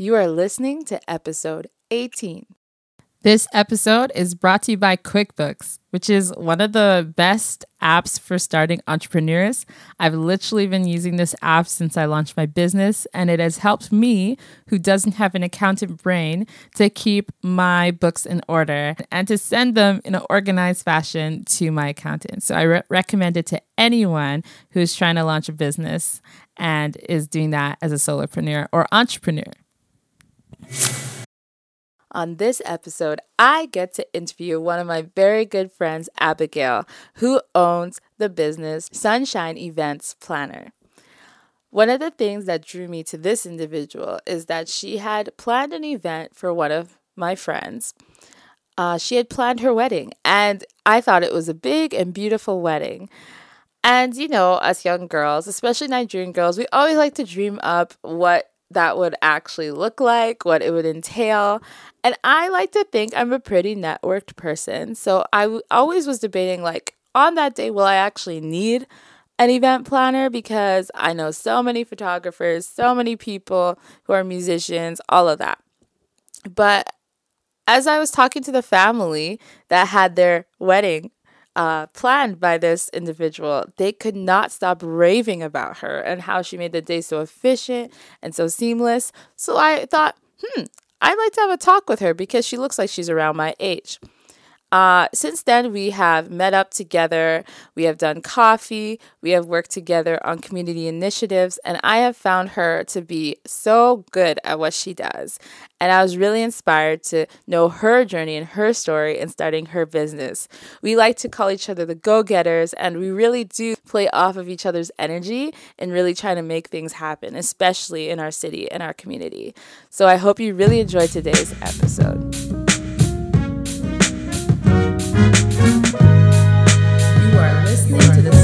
You are listening to episode 18. This episode is brought to you by QuickBooks, which is one of the best apps for starting entrepreneurs. I've literally been using this app since I launched my business, and it has helped me, who doesn't have an accountant brain, to keep my books in order and to send them in an organized fashion to my accountant. So I re- recommend it to anyone who's trying to launch a business and is doing that as a solopreneur or entrepreneur. On this episode, I get to interview one of my very good friends, Abigail, who owns the business Sunshine Events Planner. One of the things that drew me to this individual is that she had planned an event for one of my friends. Uh, she had planned her wedding, and I thought it was a big and beautiful wedding. And, you know, us young girls, especially Nigerian girls, we always like to dream up what that would actually look like, what it would entail. And I like to think I'm a pretty networked person. So I w- always was debating, like, on that day, will I actually need an event planner? Because I know so many photographers, so many people who are musicians, all of that. But as I was talking to the family that had their wedding uh, planned by this individual, they could not stop raving about her and how she made the day so efficient and so seamless. So I thought, hmm, I'd like to have a talk with her because she looks like she's around my age. Uh, since then, we have met up together, we have done coffee, we have worked together on community initiatives, and I have found her to be so good at what she does. And I was really inspired to know her journey and her story in starting her business. We like to call each other the go getters, and we really do play off of each other's energy and really trying to make things happen, especially in our city and our community. So I hope you really enjoyed today's episode.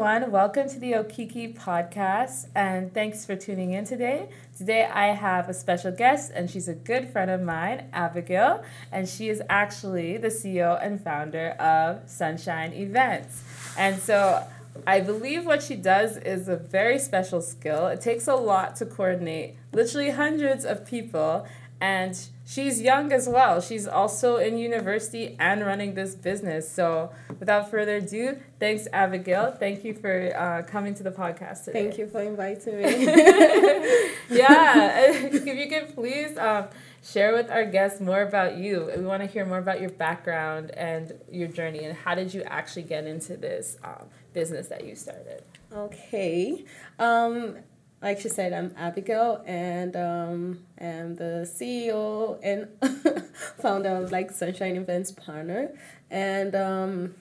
Everyone. Welcome to the Okiki podcast, and thanks for tuning in today. Today, I have a special guest, and she's a good friend of mine, Abigail, and she is actually the CEO and founder of Sunshine Events. And so, I believe what she does is a very special skill. It takes a lot to coordinate literally hundreds of people, and she's young as well. She's also in university and running this business. So, without further ado, thanks, Abigail. Thank you for uh, coming to the podcast today. Thank you for inviting me. yeah, if you could please um, share with our guests more about you. We want to hear more about your background and your journey, and how did you actually get into this um, business that you started? okay. Um, like she said, I'm Abigail, and um, I'm the CEO and founder of like Sunshine Events Partner, and um,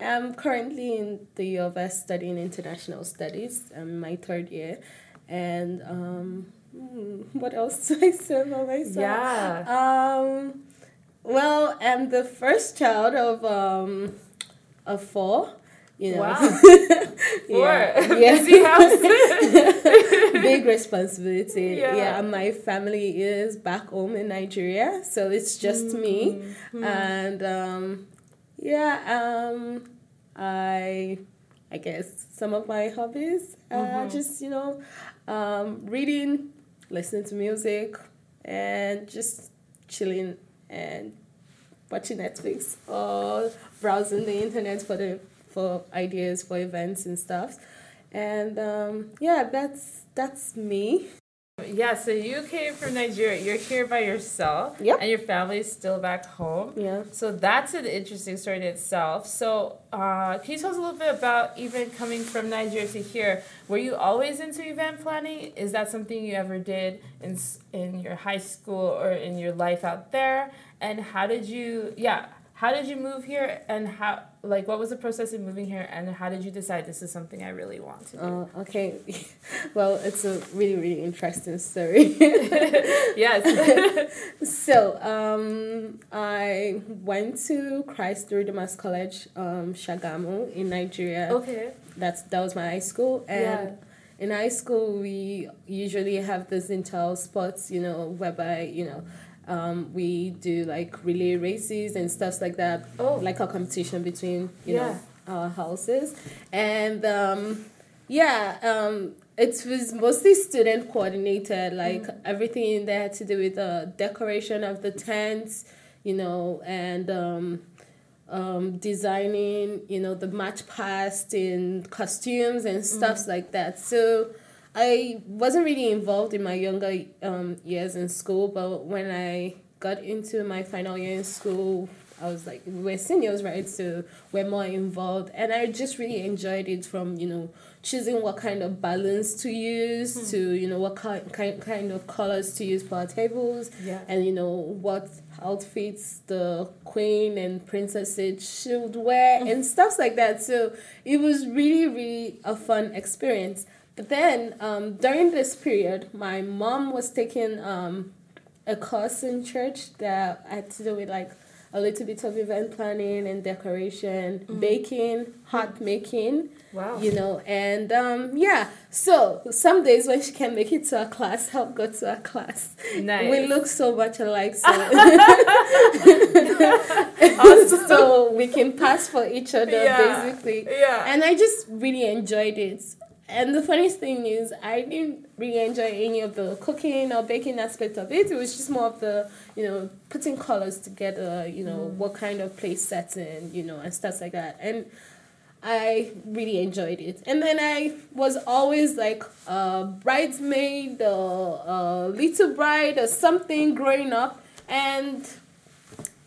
I'm currently in the U of S studying international studies. I'm in my third year, and um, hmm, what else do I say about myself? Yeah. Um, well, I'm the first child of um, of four. You know. Wow. yeah. Four. yeah. Busy house. Big responsibility. Yeah. Yeah. my family is back home in Nigeria, so it's just me. Mm-hmm. And um, yeah, um, I I guess some of my hobbies are Mm-hmm. just you know um, reading, listening to music, and just chilling and watching Netflix or browsing the internet for the for ideas for events and stuff. And um, yeah, that's that's me. Yeah, so you came from Nigeria. You're here by yourself. Yep. And your family's still back home. Yeah. So that's an interesting story in itself. So, uh, can you tell us a little bit about even coming from Nigeria to here? Were you always into event planning? Is that something you ever did in in your high school or in your life out there? And how did you? Yeah, how did you move here? And how? Like, what was the process of moving here? And how did you decide this is something I really want to do? Uh, okay. well, it's a really, really interesting story. yes. so, um, I went to Christ Redeemer's College, um, Shagamu in Nigeria. okay. That's that was my high school, and Yeah. in high school we usually have this intel sports, you know, whereby you know. Um, we do like relay races and stuff like that, Oh. like a competition between you Yeah. know our houses, and um, yeah, um, it was mostly student coordinated. Like everything in there had to do with the decoration of the tents, you know, and um, um, designing, you know, the march past in costumes and stuffs like that. So I wasn't really involved in my younger um, years in school, but when I got into my final year in school, I was like, we're seniors, right? So we're more involved. And I just really enjoyed it from, you know, choosing what kind of balance to use to, you know, what kind, kind, kind of colors to use for our tables Yeah. and you know what outfits the queen and princesses should wear and stuff like that so it was really really a fun experience then um, during this period my mom was taking um, a course in church that had to do with like a little bit of event planning and decoration baking hot making Wow. you know and um, yeah so some days when she can make it to a class i'll go to a class Nice. we look so much alike, so so we can pass for each other Yeah. basically. Yeah. And I just really enjoyed it. And the funniest thing is, I didn't really enjoy any of the cooking or baking aspect of it. It was just more of the, you know, putting colors together, you know, mm. what kind of place setting, you know, and stuff like that. And I really enjoyed it. And then I was always like a bridesmaid or a little bride or something growing up. And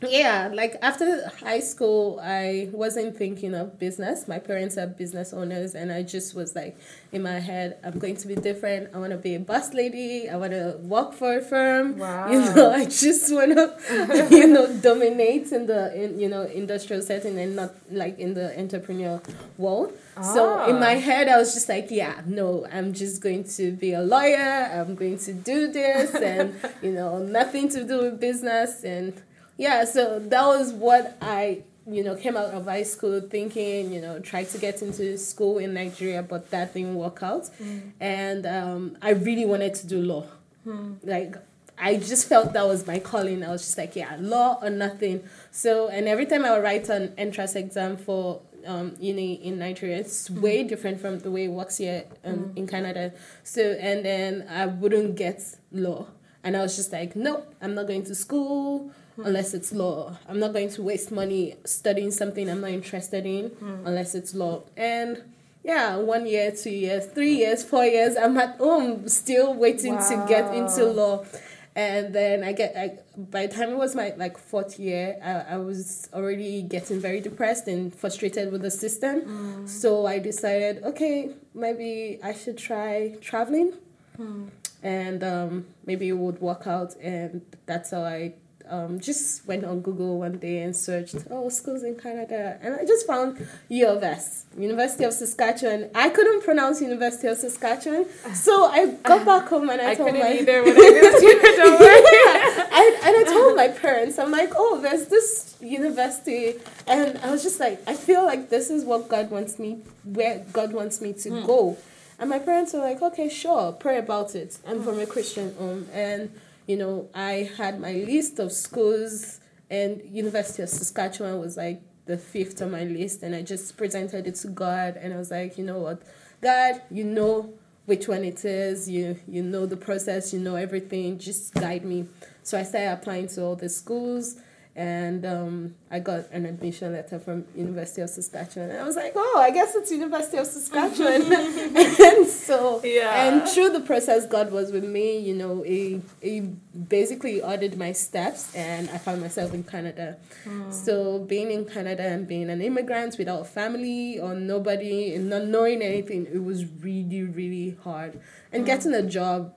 yeah, like after high school, I wasn't thinking of business. My parents are business owners, and I just was like, in my head, I'm going to be different. I want to be a bus lady. I want to work for a firm. Wow. You know, I just want to, you know, dominate in the in you know industrial setting and not like in the entrepreneur world. So in Ah. my head, I was just like, yeah, no, I'm just going to be a lawyer. I'm going to do this, and you know, nothing to do with business and yeah, so that was what I, you know, came out of high school thinking, you know, tried to get into school in Nigeria, but that didn't work out. And um, I really wanted to do law. Like, I just felt that was my calling. I was just like, yeah, law or nothing. So, and every time I would write an entrance exam for um, uni in Nigeria, it's way different from the way it works here um, in Canada. So, and then I wouldn't get law. And I was just like, nope, I'm not going to school unless it's law. I'm not going to waste money studying something I'm not interested in hmm. unless it's law. And yeah, one year, two years, three years, four years, I'm at home still waiting to get into law. And then I get, I, by the time it was my like fourth year, I, I was already getting very depressed and frustrated with the system. Hmm. So I decided, okay, maybe I should try traveling hmm. and um, maybe it would work out. And that's how I um, just went on Google one day and searched, oh, schools in Canada. And I just found U of S, University of Saskatchewan. I couldn't pronounce University of Saskatchewan. So I got back home and I, I told my... either when I moved. Don't worry. I, and I told my parents, I'm like, oh, there's this university. And I was just like, I feel like this is what God wants me, where God wants me to go. And my parents were like, okay, sure, pray about it. I'm from a Christian home. And, you know, I had my list of schools, and University of Saskatchewan was like the fifth on my list. And I just presented it to God. And I was like, you know what, God, you know which one it is, you, you know the process, you know everything, just guide me. So I started applying to all the schools. And um, I got an admission letter from University of Saskatchewan. And I was like, oh, I guess it's University of Saskatchewan. and so, Yeah. and through the process, God was with me. You know, he, he basically ordered my steps, and I found myself in Canada. Hmm. So, being in Canada and being an immigrant without family or nobody and not knowing anything, it was really, really hard. And hmm. getting a job,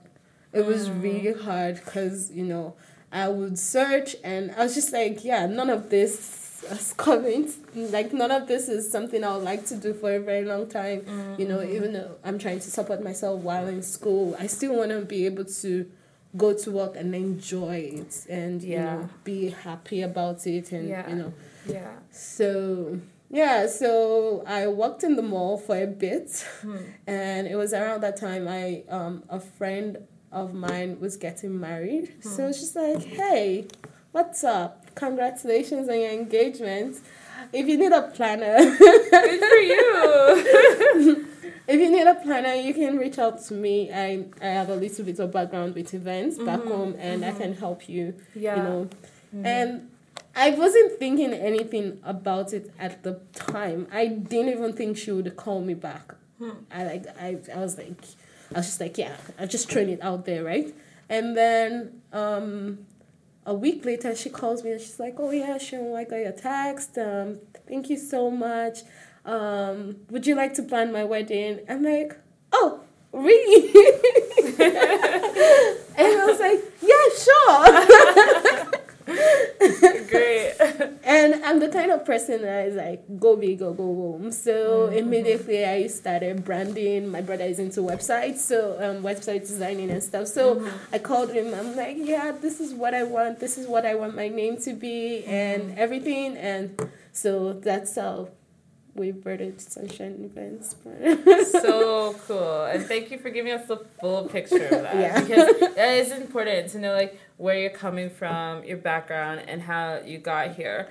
it was hmm. really hard because, you know, I would search and I was just like, yeah, none of this is coming. Like, none of this is something I would like to do for a very long time. You know, even though I'm trying to support myself while in school, I still want to be able to go to work and enjoy it and, you Yeah. know, be happy about it and, Yeah. you know, Yeah. so yeah, so I worked in the mall for a bit, and it was around that time I um a friend of mine was getting married, so hmm. she's like, hey, what's up? Congratulations on your engagement. If you need a planner, Good for you. if you need a planner, you can reach out to me. I I have a little bit of background with events back mm-hmm. home, and I mm-hmm. can help you. Yeah. You know, mm-hmm. and I wasn't thinking anything about it at the time. I didn't even think she would call me back. Hmm. I like I I was like I was just like yeah I just thrown it out there right, and then um a week later she calls me and she's like oh yeah Sharon I got your text um thank you so much. Um would you like to plan my wedding? I'm like oh really? And I was like yeah sure. Great. And I'm the kind of person that is like, go big or go home. So mm-hmm. immediately I started branding. My brother is into websites, so um, website designing and stuff. So mm-hmm. I called him. I'm like, yeah, this is what I want. This is what I want my name to be and mm-hmm. everything. And so that's how we birthed Sunshine Events. so cool and thank you for giving us the full picture of that Yeah. because that is important to know like where you're coming from your background and how you got here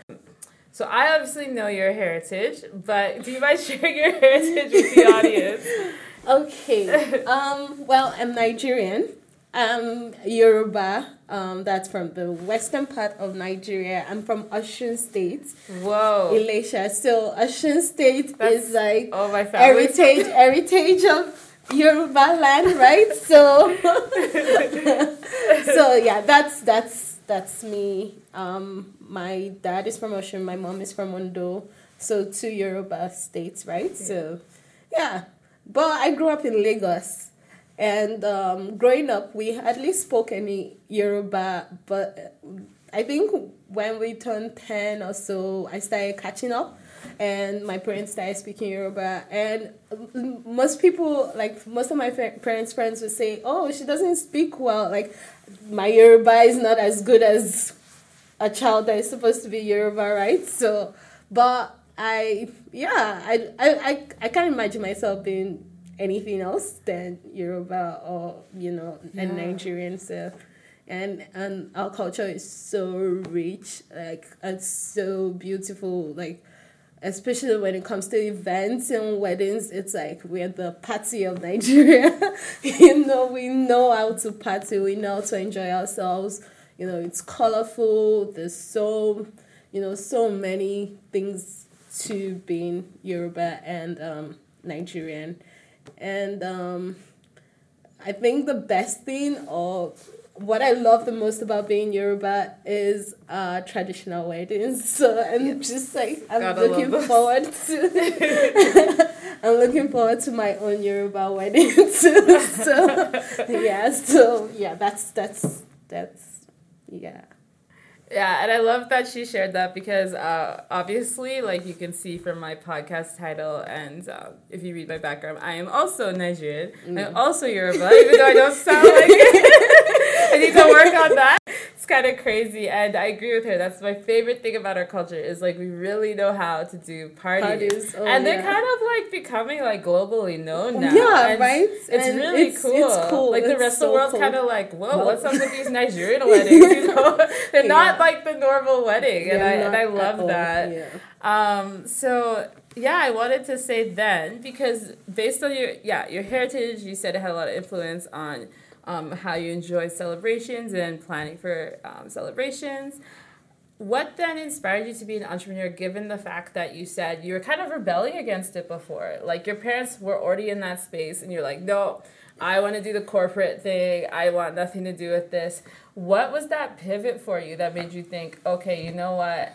so i obviously know your heritage but do you mind sharing your heritage with the audience Okay. Um, well, I'm Nigerian. I'm Yoruba. Um, that's from the western part of Nigeria. I'm from Osun State, whoa Ilesha. So Osun State That's- is like oh my family heritage, heritage of Yoruba land, right? So, so yeah, that's that's that's me. Um, my dad is from Osun. My mom is from Ondo. So two Yoruba states, right? So, yeah. But I grew up in Lagos, and um, growing up, we hardly spoke any Yoruba. But I think when we turned ten or so, I started catching up, and my parents started speaking Yoruba. And most people, like most of my parents' friends, would say, "Oh, she doesn't speak well. Like my Yoruba is not as good as a child that is supposed to be Yoruba, right? So, but I, yeah, I, I, I, I can't imagine myself being anything else than Yoruba or you know, a Yeah. Nigerian. So, and and our culture is so rich, like and so beautiful, like. Especially when it comes to events and weddings, it's like we're the party of Nigeria. you know, we know how to party, we know how to enjoy ourselves you know it's colorful there's so you know so many things to being yoruba and um, nigerian and um, i think the best thing or what i love the most about being yoruba is uh, traditional weddings. So i'm just like i'm Gotta looking forward to i'm looking forward to my own yoruba wedding too so yeah so yeah that's that's that's yeah. Yeah, and I love that she shared that because uh, obviously, like you can see from my podcast title, and uh, if you read my background, I am also Nigerian. I'm also Yoruba, even though I don't sound like it. I need to work on that. It's kind of crazy, and I agree with her. That's my favorite thing about our culture is like we really know how to do parties, Parties, oh, and they're kind of like becoming like globally known now. Yeah, And right? It's And really it's- cool. it's cool. Like the It's rest of the world's cool. kind of like, whoa, Well- what's up with these Nigerian weddings? You know, they're not Yeah. like the normal wedding, and I and I love that. yeah. Um, so yeah, I wanted to say then because based on your yeah your heritage, you said it had a lot of influence on um, how you enjoy celebrations and planning for um, celebrations. what then inspired you to be an entrepreneur given the fact that you said you were kind of rebelling against it before? Like your parents were already in that space and you're like no i want to do the corporate thing. I want nothing to do with this. What was that pivot for you that made you think okay you know what?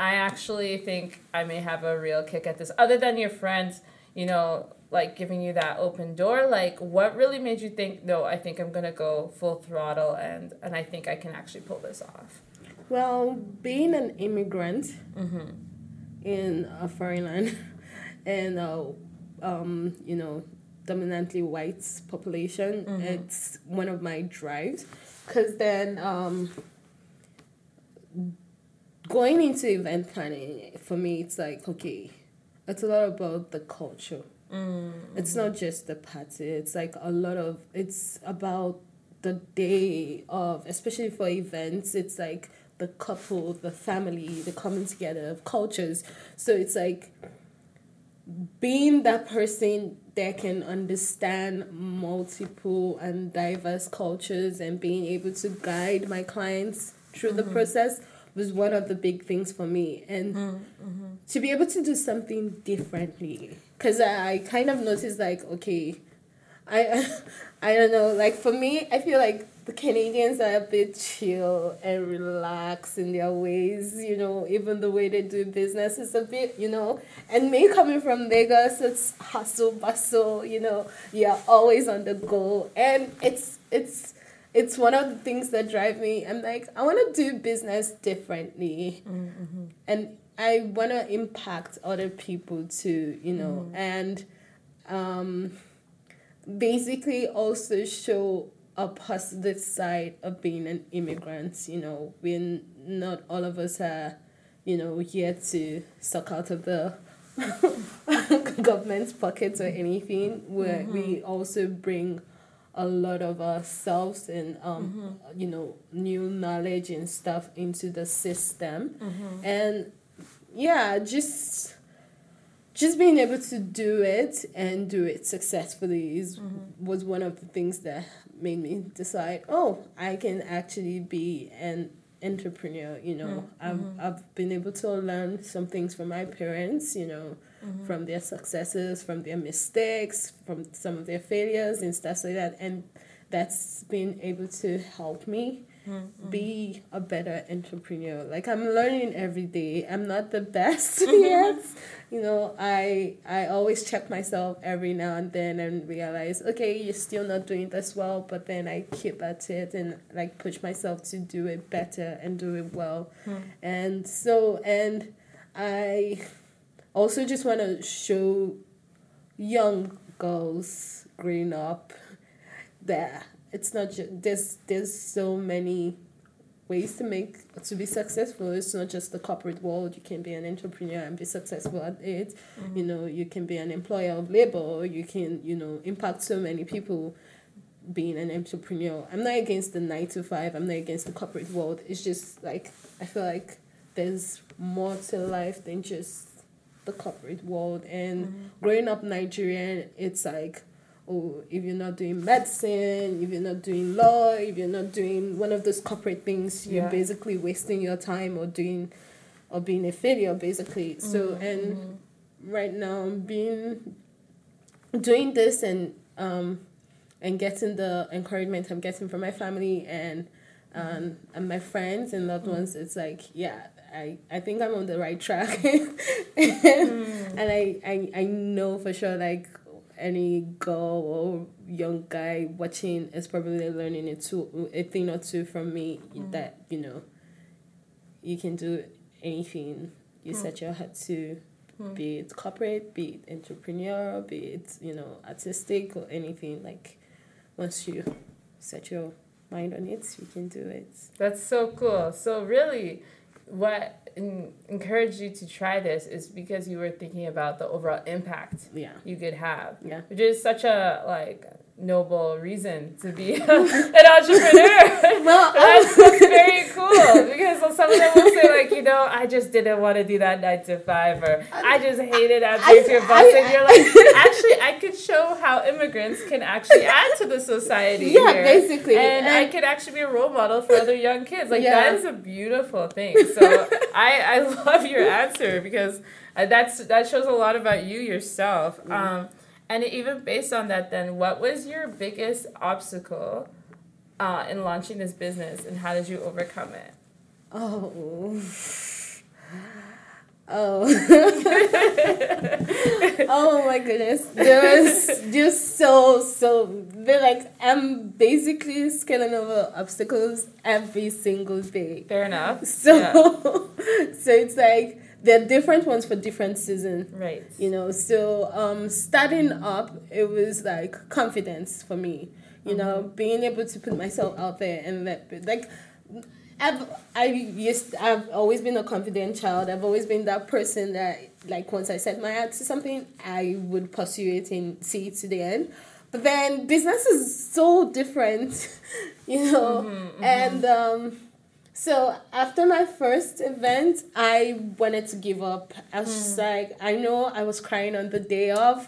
I actually think i may have a real kick at this other than your friends you know like giving you that open door like what really made you think no i think i'm going to go full throttle and and i think i can actually pull this off Well, being an immigrant in a foreign land and uh, um, you know dominantly white population, it's one of my drives. Cause then um, going into event planning for me, it's like okay, it's a lot about the culture. It's not just the party. It's like a lot of. It's about the day of, especially for events. It's like the couple, the family, the coming together of cultures. So it's like being that person that can understand multiple and diverse cultures and being able to guide my clients through the mm-hmm. process was one of the big things for me. And mm, mm-hmm. to be able to do something differently because I, I kind of noticed like okay I I don't know like for me I feel like the Canadians are a bit chill and relaxed in their ways you know even the way they do business is a bit you know. And me coming from Lagos it's hustle bustle you know you're always on the go. And it's it's it's one of the things that drive me. I'm like I want to do business differently. Mm-hmm. And I want to impact other people too, you know, mm-hmm. and um, basically also show a positive side of being an immigrant. You know, when not all of us are, you know, here to suck out of the government's pockets or anything. Where we mm-hmm. also bring a lot of ourselves and um, you know new knowledge and stuff into the system. And yeah just just being able to do it and do it successfully is was one of the things that made me decide oh i can actually be an entrepreneur you know. I've, I've been able to learn some things from my parents you know Mm-hmm. from their successes from their mistakes from some of their failures and stuff like that. And that's been able to help me mm-hmm. be a better entrepreneur. Like i'm learning every day. I'm not the best mm-hmm. yet. You know i i always check myself every now and then and realize okay you're still not doing this well but then i keep at it and like push myself to do it better and do it well. And so and i also just want to show young girls growing up that it's not just there's there's so many ways to make to be successful. It's not just the corporate world. You can be an entrepreneur and be successful at it. Mm-hmm. You know you can be an employer of labor. You can you know impact so many people being an entrepreneur. I'm not against the nine to five. I'm not against the corporate world. It's just like i feel like there's more to life than just the corporate world. And growing up nigerian it's like oh if you're not doing medicine if you're not doing law if you're not doing one of those corporate things you're Yeah. basically wasting your time or doing or being a failure basically. So and right now I'm being doing this and um and getting the encouragement i'm getting from my family and um and my friends and loved ones. It's like yeah i i think i'm on the right track. And I, I i know for sure like any girl or young guy watching is probably learning a two a thing or two from me mm. that you know you can do anything. You set mm. your heart to mm. be it corporate be it entrepreneur be it you know artistic or anything. Like once you set your mind on it you can do it. That's so cool. So really, what en- encouraged you to try this is because you were thinking about the overall impact yeah. you could have, yeah. Which is such a like noble reason to be an entrepreneur. Well, that's, that's very cool because some of them will say like, you know, I just didn't want to do that nine to five, or I just hated answering to your boss, I- and you're like, actually, I could show how immigrants can actually add to the society. Yeah, here, basically. and, I could actually be a role model for other young kids. Like Yeah. that is a beautiful thing. So I I love your answer because uh, that's that shows a lot about you yourself. Mm-hmm. Um, and even based on that, then what was your biggest obstacle uh, in launching this business, and how did you overcome it? Oh. Oh. oh my goodness. There was just so, so, they're like, I'm basically scaling over obstacles every single day. Fair enough. So, Yeah. so it's like, they're different ones for different seasons. Right. you know so um starting up it was like confidence for me you know being able to put myself out there and let like I've I used I've always been a confident child. I've always been that person that like once I set my heart to something, I would pursue it and see it to the end. But then business is so different, you know. And um so after my first event, I wanted to give up. I was just hmm. like, I know I was crying on the day of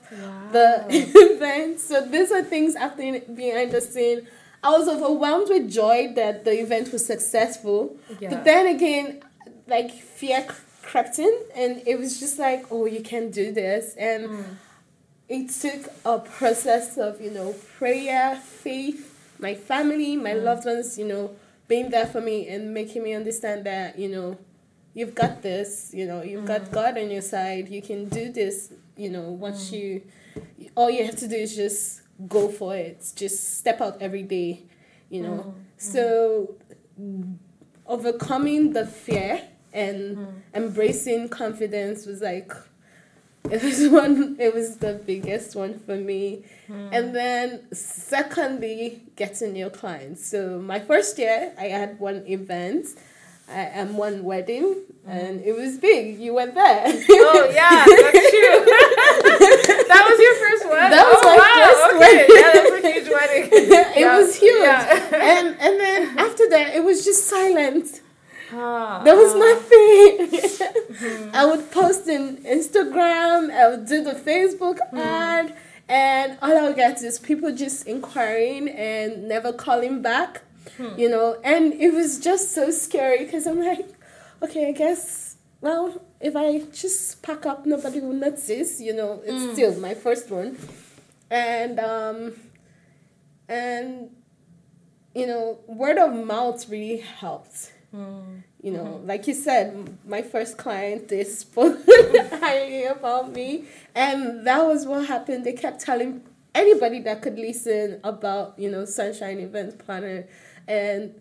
the event. So these are things after behind the scene. I was overwhelmed with joy that the event was successful. Yeah. But then again, like fear crept in, and it was just like, oh, you can do this. And hmm. it took a process of, you know, prayer, faith, my family, my hmm. loved ones, you know, being there for me and making me understand that, you know, you've got this, you know, you've got mm-hmm. God on your side, you can do this, you know, once mm. you, all you have to do is just go for it, just step out every day, you know. Mm-hmm. So, overcoming the fear and mm. embracing confidence was like it was one it was the biggest one for me hmm. and then secondly getting new clients so my first year i had one event I, and one wedding hmm. and it was big you went there Oh yeah, that's true. that was your first one. That was oh, my wow. first okay. wedding. Yeah, that was a huge wedding. it Yeah. was huge Yeah. and and then after that it was just silent Ah, There was ah. nothing. I would post in Instagram, I would do the Facebook ad, and all I would get is people just inquiring and never calling back, you know. And it was just so scary because I'm like, okay, I guess, well, if I just pack up, nobody will notice, you know. It's still my first one. And, um, and, you know, word of mouth really helped you know, like you said, my first client, they spoke highly about me. And that was what happened. They kept telling anybody that could listen about, you know, Sunshine Event Planner. And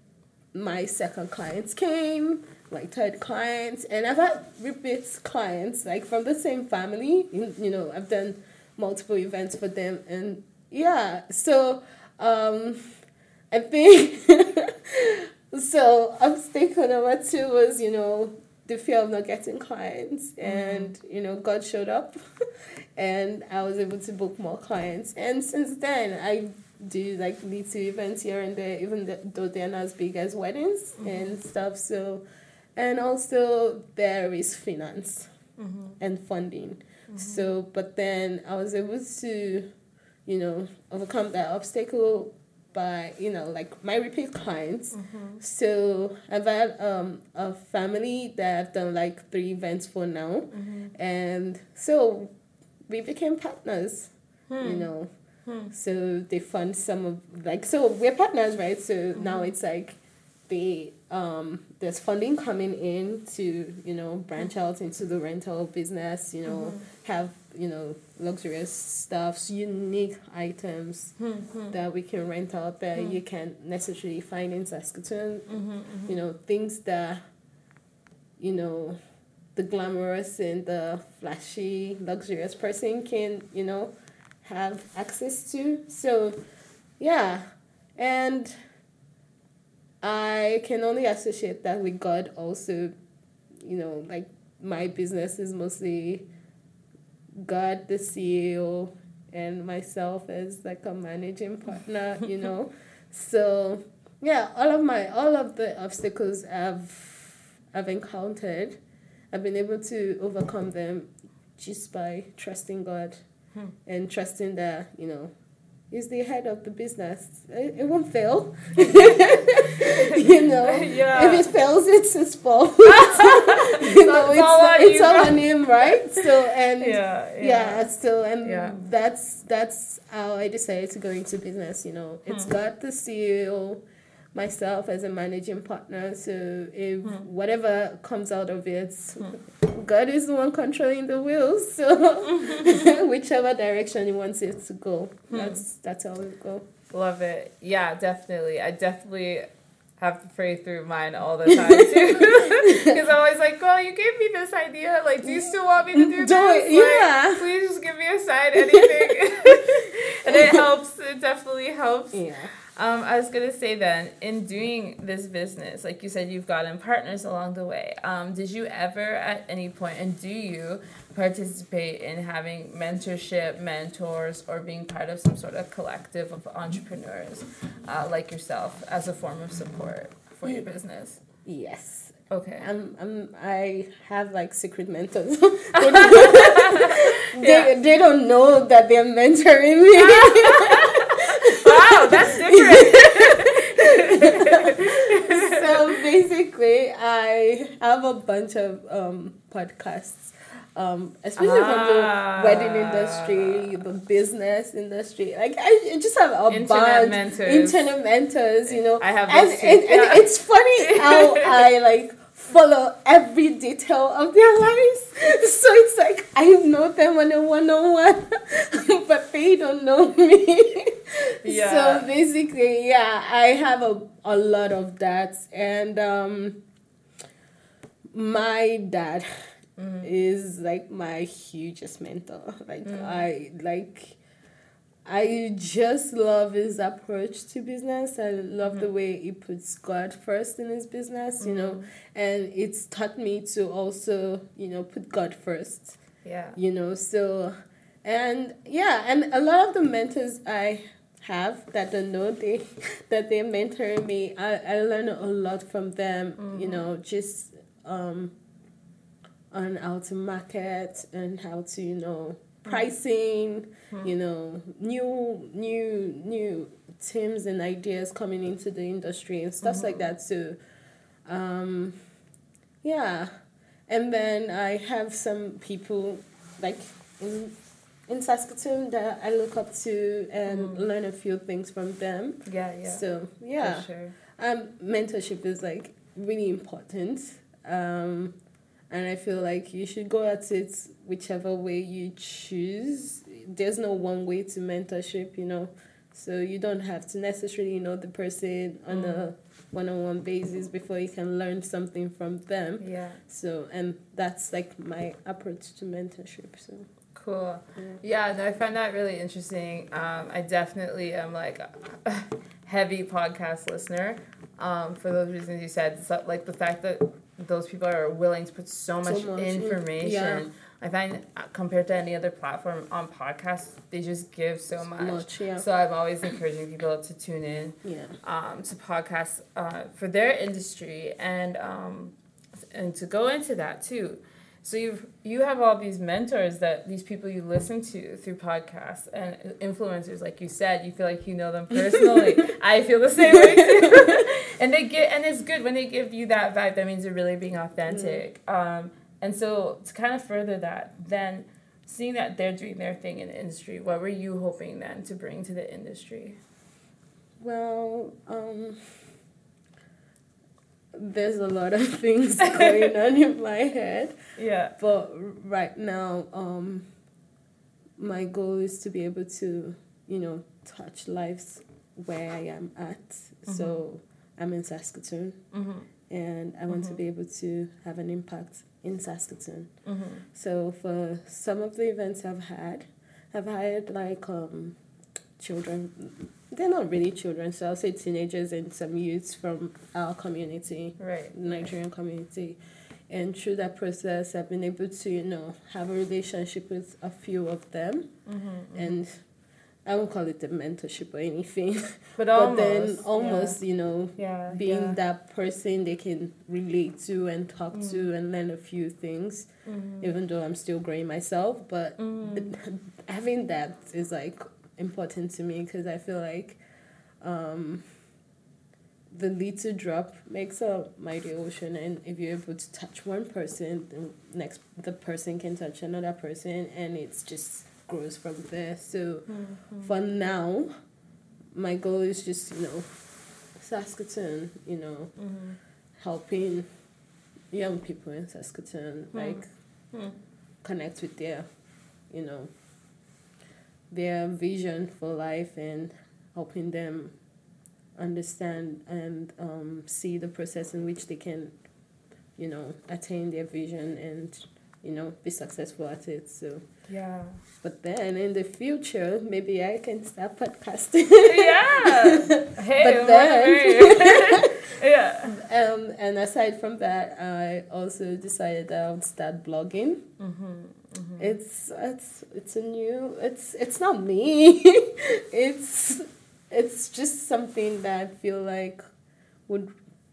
my second clients came, my third clients, and I've had repeat clients, like from the same family. You, you know, I've done multiple events for them. And yeah, so um, I think so um, obstacle number two was you know the fear of not getting clients. Mm-hmm. And you know god showed up and i was able to book more clients. And since then i do like little events here and there even th- though they're not as big as weddings mm-hmm. and stuff. So and also there is finance mm-hmm. and funding. So but then i was able to you know overcome that obstacle by you know like my repeat clients. Mm-hmm. So i've had um, a family that i've done like three events for now. Mm-hmm. And so we became partners you hmm. know. Hmm. So they fund some of like so we're partners right? So now mm-hmm. it's like they um there's funding coming in to you know branch out into the rental business you know mm-hmm. have you know luxurious stuffs unique items mm-hmm. that we can rent out that you mm-hmm. can't necessarily find in saskatoon you know things that you know the glamorous and the flashy luxurious person can you know have access to. So yeah. And I can only associate that with God also. You know, like my business is mostly God, the CEO, and myself as like a managing partner, you know. so yeah, all of my all of the obstacles I've I've encountered, I've been able to overcome them just by trusting God Hmm. and trusting that, you know, He's the head of the business. It, it won't fail. you know, Yeah. if it fails, it's his fault. you know, it's it's, all on it's all on him, right? So and Yeah, yeah, still, and Yeah. that's that's how I decided to go into business. You know, it's Hmm. got the CEO, myself as a managing partner. So if Hmm. whatever comes out of it, God is the one controlling the wheels. So whichever direction He wants it to go, Hmm. that's that's how it go. Love it. Yeah, definitely. I definitely have to pray through mine all the time too. Because I'm always like, well, you gave me this idea. Like, do you still want me to do Do this? it, Like, yeah. please just give me a sign, anything. and it helps. It definitely helps. Yeah. Um, I was gonna say then, in doing this business, like you said, you've gotten partners along the way. Um, did you ever, at any point, and do you participate in having mentorship, mentors, or being part of some sort of collective of entrepreneurs, uh, like yourself, as a form of support for your business? Yes. Okay. I'm, I'm, I have like secret mentors. they, they, they don't know that they're mentoring me. wow, that's different. so basically, I have a bunch of um, podcasts, um, especially Ah. from the wedding industry, the business industry. Like I just have a Internet bunch mentors. internet mentors. You know, I have and, and, and it's funny how I like follow every detail of their lives. So it's like I know them on a one on one, but they don't know me. Yeah. So basically, yeah, I have a, a lot of that. And um, my dad is like my hugest mentor. Like, I like. I just love his approach to business. I love the mm-hmm. way he puts God first in his business, you know, mm-hmm. and it's taught me to also, you know, put God first, yeah. you know. So, and yeah, and a lot of the mentors I have that don't know they that they're mentoring me, I, I learn a lot from them, you mm-hmm. know, just um on how to market and how to, you know, pricing, you know, new new new teams and ideas coming into the industry and stuff like that. So um yeah. And then I have some people like in in Saskatoon that I look up to and learn a few things from them. Yeah, yeah. So yeah. For sure. Um, mentorship is like really important. Um, and I feel like you should go at it whichever way you choose. There's no one way to mentorship, you know. So you don't have to necessarily know the person on a one on one basis before you can learn something from them. Yeah. So and that's like my approach to mentorship. So Cool. Yeah. Yeah, no, I find that really interesting. Um, I definitely am like a heavy podcast listener. Um, for those reasons you said, so, like the fact that those people are willing to put so So much, much, mm, information. yeah. I find uh, compared to any other platform on podcasts, they just give so much. much, yeah. So I'm always encouraging people to tune in yeah. um, to podcasts uh, for their industry and um, and to go into that too. So you you have all these mentors that these people you listen to through podcasts and influencers, like you said, you feel like you know them personally. I feel the same way too. and they get and it's good when they give you that vibe. That means they're really being authentic. Um, and so to kind of further that, then seeing that they're doing their thing in the industry, what were you hoping then to bring to the industry? Well, um, there's a lot of things going on in my head, Yeah. but right now, um, my goal is to be able to, you know, touch lives where I am at. So I'm in Saskatoon, Mm-hmm. and I want to be able to have an impact in Saskatoon. Mm-hmm. So for some of the events I've had, I've hired like um, children. They're not really children, so I'll say teenagers and some youths from our community, Right. Nigerian community, and through that process, I've been able to, you know, have a relationship with a few of them. Mm-hmm, And I won't call it a mentorship or anything, But, but then almost, you know, yeah, being yeah. that person they can relate to and talk Mm. to and learn a few things, Mhm. even though I'm still growing myself. But Mm. having that is like important to me because I feel like um, the little drop makes a mighty ocean, and if you're able to touch one person, the next the person can touch another person, and it's just grows from there. So Mhm. for now, my goal is just you know, Saskatoon, you know, Mhm. helping young people in Saskatoon Hmm. like Hmm. connect with their, you know, their vision for life and helping them understand and um, see the process in which they can, you know, attain their vision and, you know, be successful at it. So, Yeah. but then in the future, maybe I can start podcasting. yeah. Hey, But then- yeah. um, and aside from that, I also decided that I would start blogging. Mm-hmm. Mm-hmm. It's it's it's a new it's it's not me. it's it's just something that I feel like would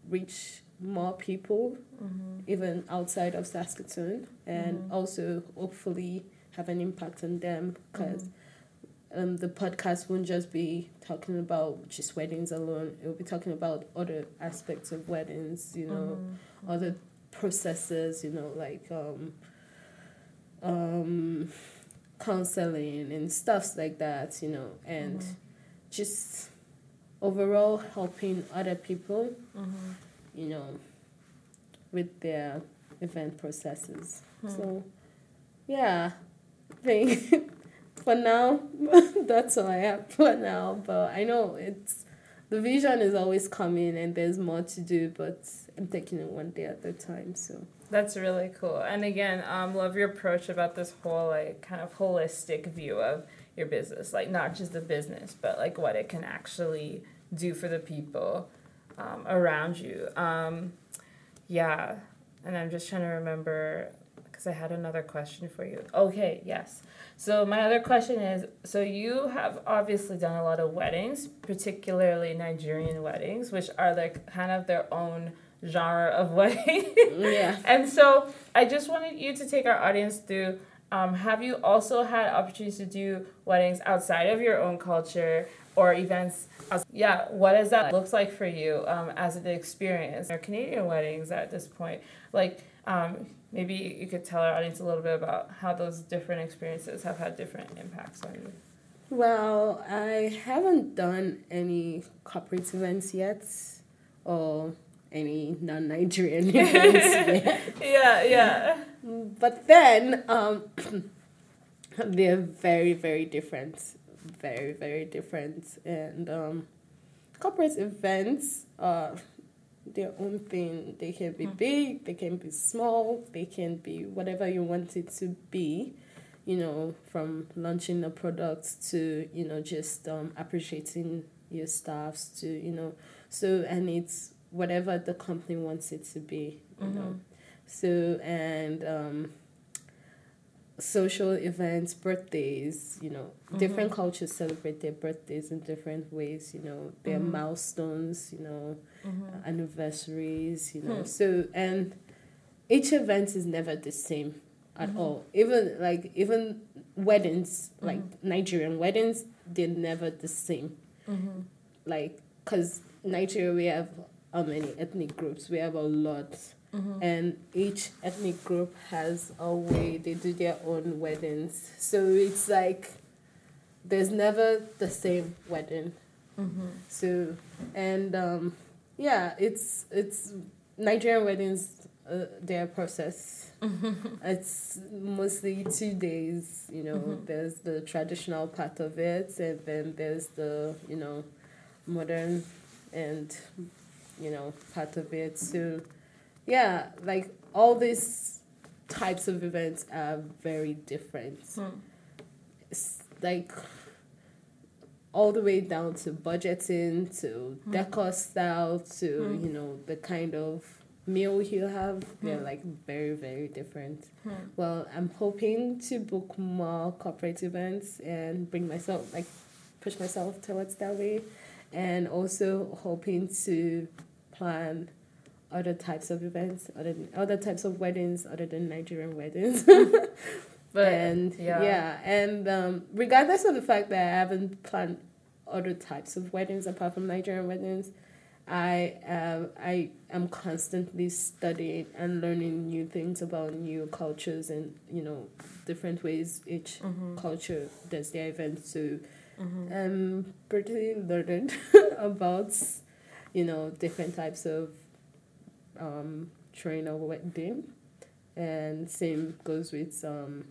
reach more people Mm-hmm. even outside of Saskatoon and Mhm. also hopefully have an impact on them because Mm-hmm. um, the podcast won't just be talking about just weddings alone. It will be talking about other aspects of weddings, you know, Mm-hmm. other processes, you know, like um, um, counseling and stuffs like that, you know, and Mhm. just overall helping other people, Mm-hmm. you know, with their event processes. Hmm. So, yeah, I think for now, that's all I have for now. But I know it's the vision is always coming and there's more to do, but I'm taking it one day at a time. So, That's really cool. And again, um, love your approach about this whole like kind of holistic view of your business, like not just the business, but like what it can actually do for the people um, around you. Um, yeah, and I'm just trying to remember because I had another question for you. Okay, yes. So my other question is, so you have obviously done a lot of weddings, particularly Nigerian weddings, which are like kind of their own genre of wedding. yeah. And so I just wanted you to take our audience through. Um, have you also had opportunities to do weddings outside of your own culture or events? Yeah, what does that looks like for you um, as an experience? Or Canadian weddings at this point, like um, maybe you could tell our audience a little bit about how those different experiences have had different impacts on you. Well, I haven't done any corporate events yet or any non Nigerian events yet. Yeah, yeah. But then um, they're very, very different. Very, very different. And um, corporate events are their own thing. They can be Hmm. big, they can be small, they can be whatever you want it to be. You know, from launching a product to, you know, just um, appreciating your staffs to, you know, so, and it's whatever the company wants it to be, you know. Mhm. So and um, social events, birthdays, you know, different cultures celebrate their birthdays in different ways, you know, their Mhm. milestones, you know, Mhm. anniversaries, you know. Hmm. So and each event is never the same at Mhm. all. Even like even weddings, like Mhm. Nigerian weddings, they're never the same like because Nigeria we have how many ethnic groups? We have a lot, Mhm. and each ethnic group has a way they do their own weddings. So it's like there's never the same wedding. Mhm. So and um, yeah, it's it's Nigerian weddings. Uh, their process. It's mostly two days. You know, Mhm. there's the traditional part of it, and then there's the you know modern and you know part of it. So yeah, like all these types of events are very different. Hmm. It's like all the way down to budgeting to Hmm. decor style to Hmm. you know the kind of meal you have, they're like very, very different. Well, I'm hoping to book more corporate events and bring myself, like, push myself towards that way. And also hoping to plan other types of events, other other types of weddings, other than Nigerian weddings. But and yeah. yeah, and um, regardless of the fact that I haven't planned other types of weddings apart from Nigerian weddings, I um, I am constantly studying and learning new things about new cultures and you know different ways each Mm-hmm. culture does their events. So I'm pretty learned about you know different types of um, train or wedding, and same goes with um,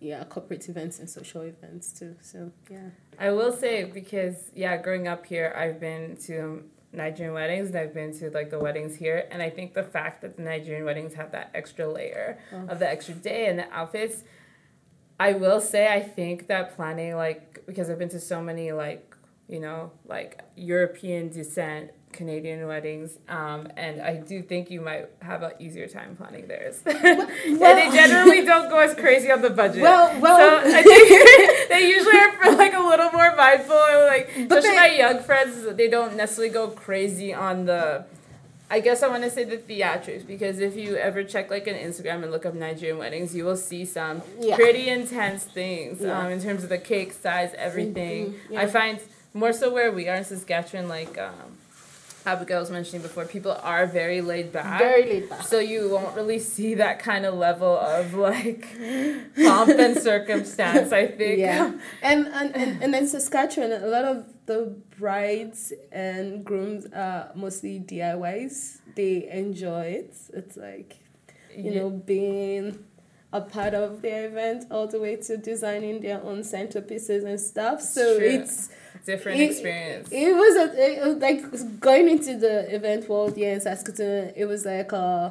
yeah corporate events and social events too. So yeah. I will say because yeah, growing up here, I've been to Nigerian weddings and I've been to like the weddings here, and I think the fact that the Nigerian weddings have that extra layer of the extra day and the outfits, I will say I think that planning like because I've been to so many like you know like European descent Canadian weddings, um, and I do think you might have an easier time planning theirs. and they generally don't go as crazy on the budget. Well- well- so I think they usually are like a little more mindful, like But especially they- my young friends, they don't necessarily go crazy on the. I guess I want to say the theatrics because if you ever check like an Instagram and look up Nigerian weddings, you will see some Yeah. pretty intense things Yeah. um, in terms of the cake size, everything. Mhm, yeah. I find more so where we are in Saskatchewan, like um, Abigail was mentioning before, people are very laid back. Very laid back. So you won't really see that kind of level of like pomp and circumstance. I think. Yeah, and and and, and in Saskatchewan, a lot of the brides and grooms are mostly DIYs. They enjoy it. It's like you know being a part of the event all the way to designing their own centerpieces and stuff. So True. it's different it- experience. It was a it was like going into the event world here in Saskatoon. It was like uh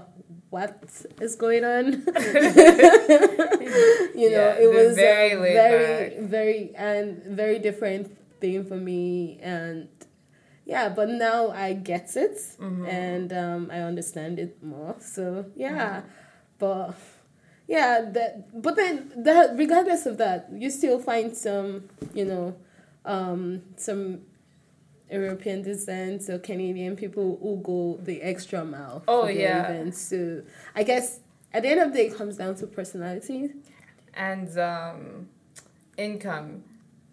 what is going on? you know, Yeah, it was very very back. very and very different thing for me and yeah, but now I get it Mm-hmm. and um, I understand it more. So yeah, but yeah, that but then that regardless of that, you still find some you know um, some European descent or Canadian people who go the extra mile. Oh, yeah. events. So I guess at the end of the day, it comes down to personality. and um, income.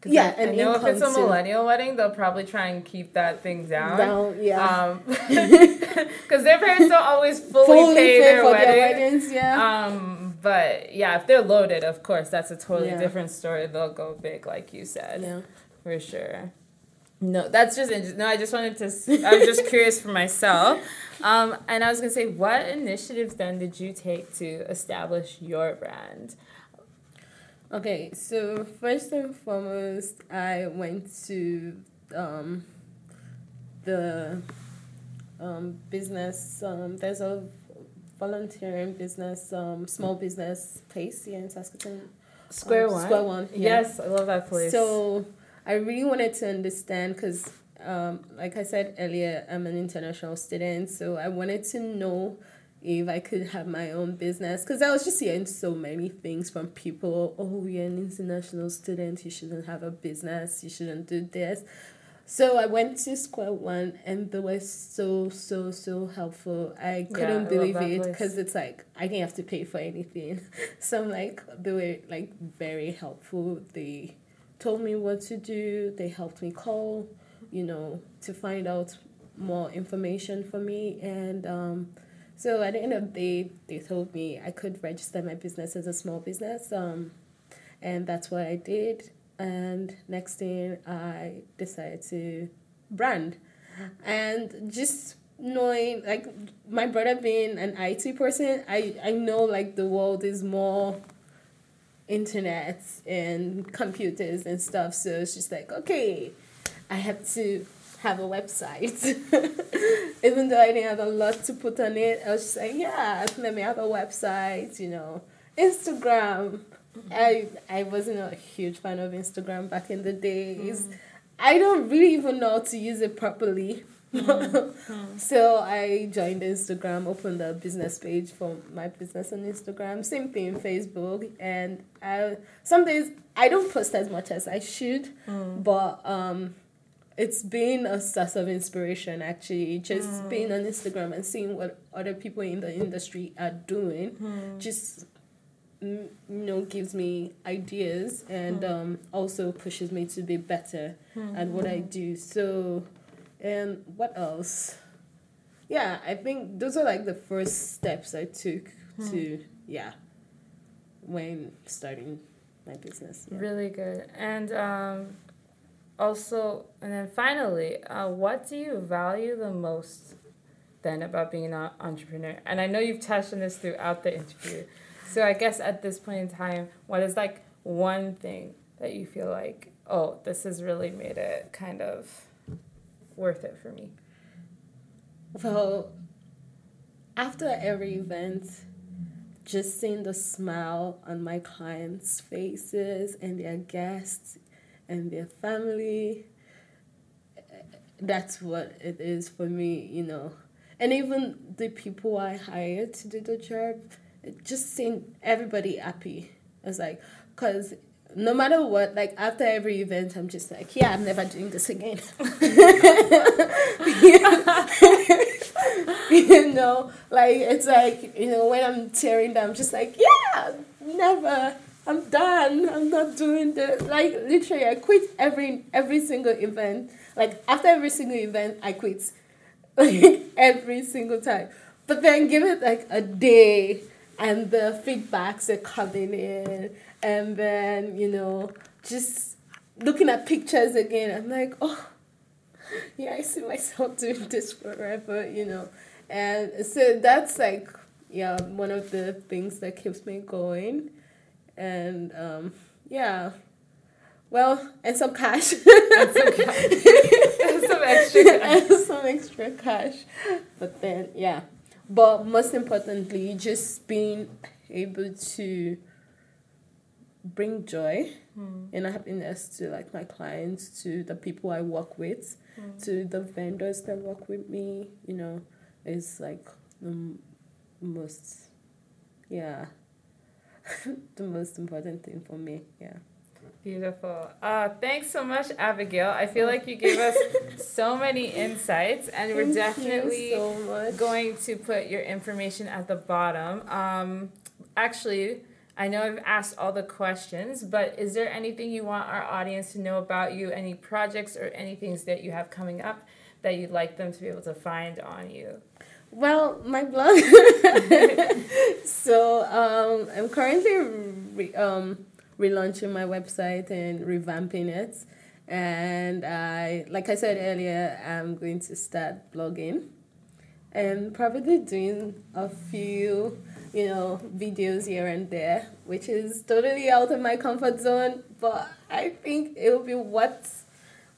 Yeah, I, and I know if it's a too. millennial wedding, they'll probably try and keep that thing down. Down, yeah. Um, because their parents don't always fully, Fully pay, pay their for wedding. their weddings, yeah. Um, but yeah, if they're loaded, of course, that's a totally Yeah. different story. They'll go big, like you said, yeah. for sure. No, that's just no. I just wanted to. I was just curious for myself, um, and I was gonna say, what initiatives then did you take to establish your brand? Okay, so first and foremost, I went to um, the um, business. Um, there's a volunteering business, um, small business place here in Saskatoon. Square Um, One. Square One. yeah. Yes, I love that place. So I really wanted to understand because, um, like I said earlier, I'm an international student, so I wanted to know if I could have my own business because I was just hearing so many things from people. Oh, you're an international student, you shouldn't have a business, you shouldn't do this. So I went to Square One and they were so so so helpful. I couldn't love believe that it because it's like I didn't have to pay for anything. So I'm like they were like very helpful. They told me what to do. They helped me call, you know, to find out more information for me. And um, so at the end of the day, they told me I could register my business as a small business. Um, and that's what I did. And next thing, I decided to brand. And just knowing, like, my brother being an IT person, I, I know, like, the world is more internet and computers and stuff. So it's just like, okay, I have to have a website. Even though I didn't have a lot to put on it, I was just like, yeah, let me have a website, you know. Instagram. I I wasn't a huge fan of Instagram back in the days. I don't really even know how to use it properly. so I joined Instagram, opened a business page for my business on Instagram. Same thing, Facebook, and I some days I don't post as much as I should, but um, it's been a source of inspiration actually. Just being on Instagram and seeing what other people in the industry are doing, just mm, you know gives me ideas and um, also pushes me to be better at what I do. So, and what else? Yeah, I think those are like the first steps I took to yeah when starting my business. Yeah. Really good. And um, also, and then finally, uh, what do you value the most then about being an entrepreneur? And I know you've touched on this throughout the interview. So I guess at this point in time, what is like one thing that you feel like, oh, this has really made it kind of worth it for me? Well, after every event, just seeing the smile on my clients' faces and their guests and their family, that's what it is for me, you know. And even the people I hired to do the job, just seeing everybody happy. I was like, because no matter what, like after every event, I'm just like, yeah, I'm never doing this again. you know, like it's like you know when I'm tearing down, I'm just like, yeah, never. I'm done. I'm not doing this. Like literally, I quit every every single event. Like after every single event, I quit. Like every single time. But then give it like a day, and the feedbacks are coming in, and then you know just looking at pictures again. I'm like, oh, yeah, I see myself doing this forever, you know. And so that's like, yeah, one of the things that keeps me going. And um, yeah, well, and some cash. And some, cash. some extra cash. and some extra cash. But then, yeah. But most importantly, just being able to bring joy Hmm. and happiness to like my clients, to the people I work with, to the vendors that work with me, you know, is like the m- most, yeah, the most important thing for me. Yeah. Beautiful. Uh, thanks so much, Abigail. I feel like you gave us so many insights, and we're Thank definitely so going to put your information at the bottom. Um, actually, I know I've asked all the questions, but is there anything you want our audience to know about you? Any projects or any things that you have coming up that you'd like them to be able to find on you? Well, my blog. so um, I'm currently re- um, relaunching my website and revamping it, and I, like I said earlier, I'm going to start blogging, and probably doing a few, you know, videos here and there, which is totally out of my comfort zone, but I think it will be worth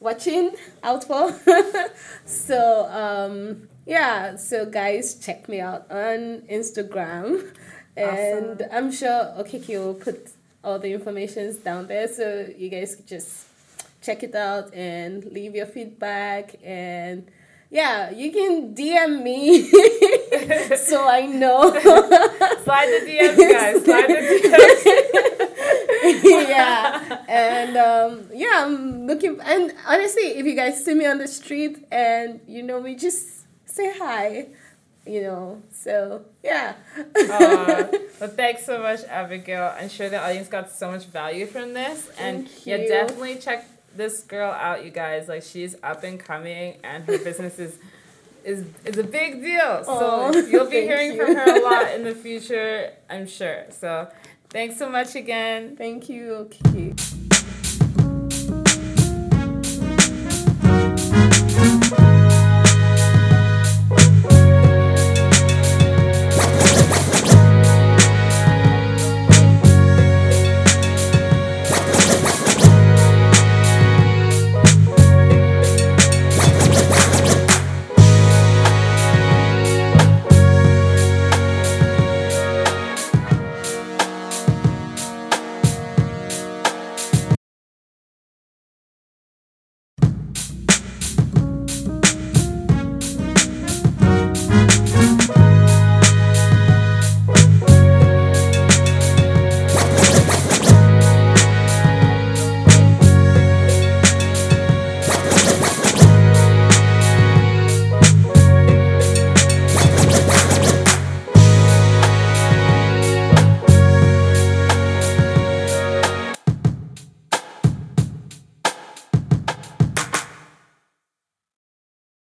watching out for. so um yeah, so guys check me out on Instagram. And Awesome. I'm sure Okiki will put all the informations down there so you guys just check it out and leave your feedback and yeah, you can DM me so I know. Slide the DMs, guys. Slide the DMs. yeah and um yeah i'm looking and honestly if you guys see me on the street and you know me just say hi you know so yeah well, thanks so much, Abigail. I'm sure the audience got so much value from this. And Thank yeah, you. definitely check this girl out, you guys. Like she's up and coming, and her business is is is a big deal. So you'll be hearing you. from her a lot in the future, I'm sure. So thanks so much again. thank you Kiki.